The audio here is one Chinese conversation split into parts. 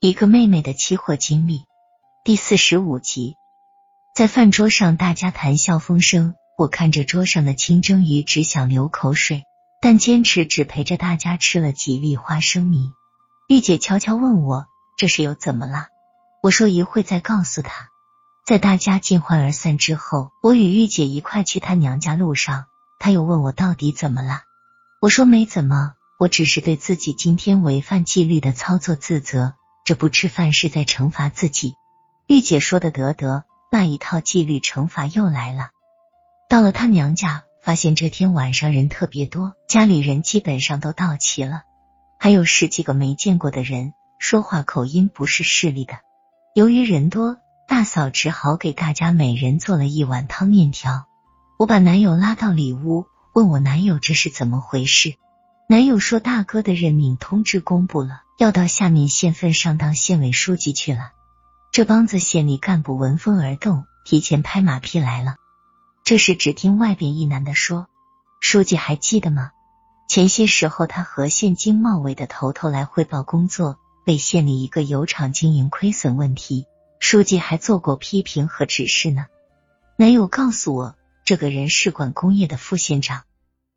一个妹妹的期货经历第四十五集，在饭桌上大家谈笑风生，我看着桌上的清蒸鱼，只想流口水，但坚持只陪着大家吃了几粒花生米。玉姐悄悄问我这是又怎么了？我说一会再告诉她。在大家尽欢而散之后，我与玉姐一块去她娘家路上，她又问我到底怎么了？我说没怎么。我只是对自己今天违反纪律的操作自责，这不吃饭是在惩罚自己。玉姐说的得得，那一套纪律惩罚又来了。到了她娘家，发现这天晚上人特别多，家里人基本上都到齐了，还有十几个没见过的人，说话口音不是市里的。由于人多，大嫂只好给大家每人做了一碗汤面条。我把男友拉到里屋，问我男友这是怎么回事。男友说：“大哥的任命通知公布了，要到下面县份上当县委书记去了。”这帮子县里干部闻风而动，提前拍马屁来了。这时，只听外边一男的说：“书记还记得吗？前些时候他和县经贸委的头头来汇报工作，为县里一个油厂经营亏损问题，书记还做过批评和指示呢。”男友告诉我，这个人是管工业的副县长。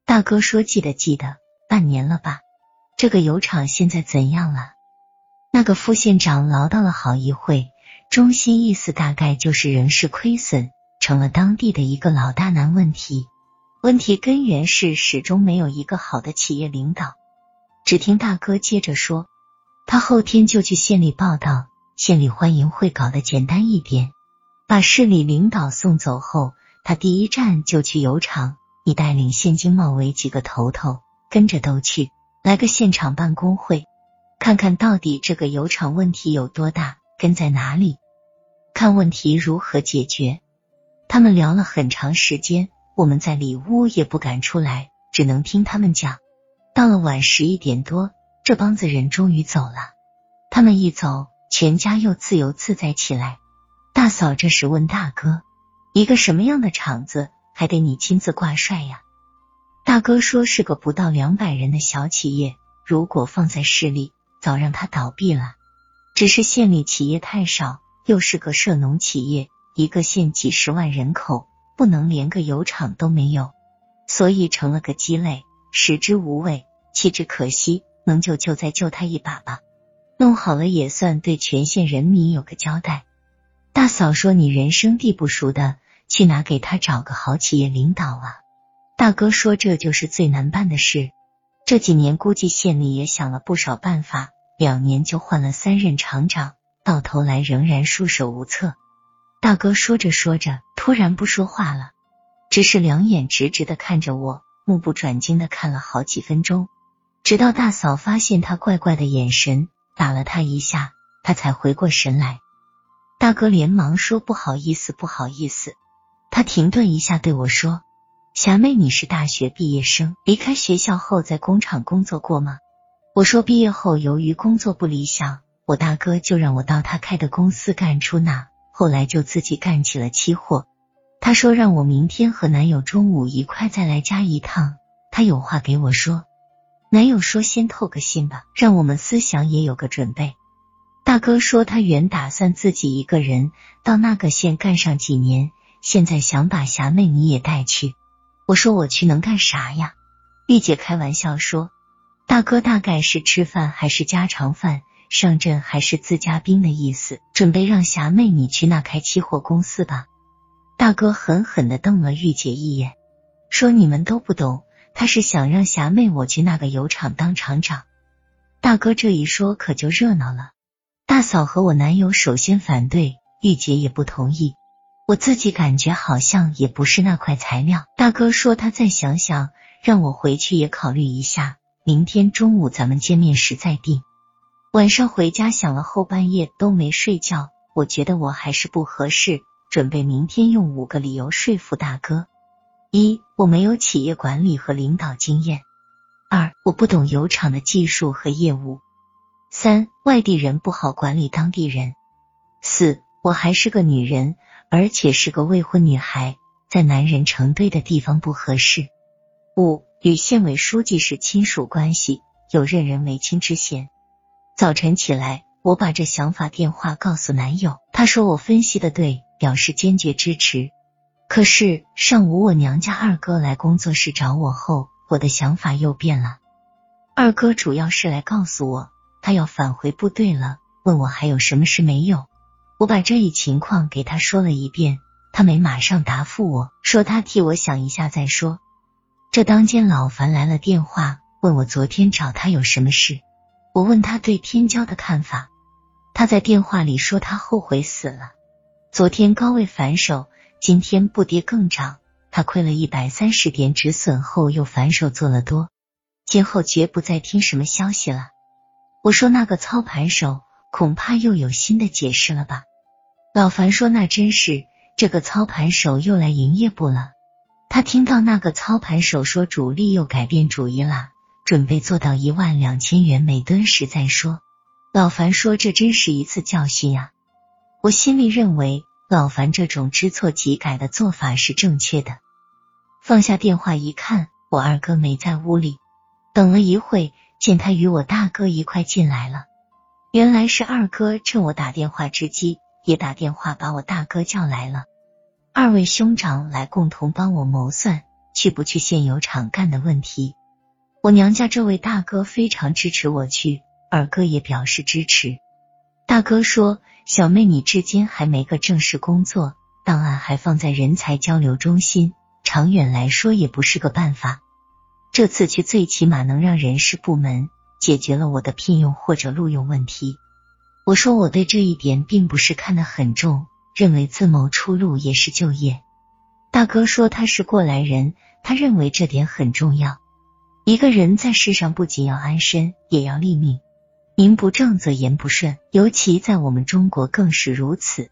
大哥说：“记得，记得。”半年了吧？这个油厂现在怎样了？那个副县长唠叨了好一会，中心意思大概就是仍是亏损，成了当地的一个老大难问题。问题根源是始终没有一个好的企业领导。只听大哥接着说，他后天就去县里报道，县里欢迎会搞得简单一点。把市里领导送走后，他第一站就去油厂，你带领县经贸委几个头头。跟着都去，来个现场办公会，看看到底这个油厂问题有多大，根在哪里，看问题如何解决。他们聊了很长时间，我们在里屋也不敢出来，只能听他们讲。到了晚十一点多，这帮子人终于走了。他们一走，全家又自由自在起来。大嫂这时问大哥：“一个什么样的厂子，还得你亲自挂帅呀？”大哥说是个不到两百人的小企业，如果放在市里，早让他倒闭了。只是县里企业太少，又是个涉农企业，一个县几十万人口，不能连个油厂都没有，所以成了个鸡肋，食之无味，弃之可惜。能救就再救他一把吧，弄好了也算对全县人民有个交代。大嫂说：“你人生地不熟的，去哪给他找个好企业领导啊？”大哥说：“这就是最难办的事。这几年估计县里也想了不少办法，两年就换了三任厂长，到头来仍然束手无策。”大哥说着说着，突然不说话了，只是两眼直直的看着我，目不转睛的看了好几分钟，直到大嫂发现他怪怪的眼神，打了他一下，他才回过神来。大哥连忙说：“不好意思，不好意思。”他停顿一下，对我说。霞妹，你是大学毕业生，离开学校后在工厂工作过吗？我说毕业后由于工作不理想，我大哥就让我到他开的公司干出纳，后来就自己干起了期货。他说让我明天和男友中午一块再来家一趟，他有话给我说。男友说先透个信吧，让我们思想也有个准备。大哥说他原打算自己一个人到那个县干上几年，现在想把霞妹你也带去。我说我去能干啥呀？玉姐开玩笑说：“大哥大概是吃饭还是家常饭，上阵还是自家兵的意思，准备让霞妹你去那开期货公司吧。”大哥狠狠的瞪了玉姐一眼，说：“你们都不懂，他是想让霞妹我去那个油厂当厂长。”大哥这一说可就热闹了，大嫂和我男友首先反对，玉姐也不同意。我自己感觉好像也不是那块材料。大哥说他再想想，让我回去也考虑一下，明天中午咱们见面时再定。晚上回家想了后半夜都没睡觉，我觉得我还是不合适，准备明天用五个理由说服大哥：一，我没有企业管理和领导经验；二，我不懂油厂的技术和业务；三，外地人不好管理当地人；四，我还是个女人。而且是个未婚女孩，在男人成堆的地方不合适。五与县委书记是亲属关系，有任人唯亲之嫌。早晨起来，我把这想法电话告诉男友，他说我分析的对，表示坚决支持。可是上午我娘家二哥来工作室找我后，我的想法又变了。二哥主要是来告诉我，他要返回部队了，问我还有什么事没有。我把这一情况给他说了一遍，他没马上答复我说他替我想一下再说。这当间老樊来了电话，问我昨天找他有什么事。我问他对天骄的看法，他在电话里说他后悔死了。昨天高位反手，今天不跌更涨，他亏了一百三十点止损后又反手做了多，今后绝不再听什么消息了。我说那个操盘手恐怕又有新的解释了吧？老樊说那真是，这个操盘手又来营业部了。他听到那个操盘手说主力又改变主意了。准备做到一万两千元每吨时再说。老樊说：“这真是一次教训呀！”我心里认为老樊这种知错即改的做法是正确的。放下电话一看，我二哥没在屋里。等了一会，见他与我大哥一块进来了。原来是二哥趁我打电话之机，也打电话把我大哥叫来了。二位兄长来共同帮我谋算去不去现有厂干的问题。我娘家这位大哥非常支持我去，二哥也表示支持。大哥说：“小妹，你至今还没个正式工作，档案还放在人才交流中心，长远来说也不是个办法。这次去最起码能让人事部门解决了我的聘用或者录用问题。”我说我对这一点并不是看得很重，认为自谋出路也是就业。大哥说他是过来人，他认为这点很重要。一个人在世上不仅要安身，也要立命。名不正则言不顺，尤其在我们中国更是如此。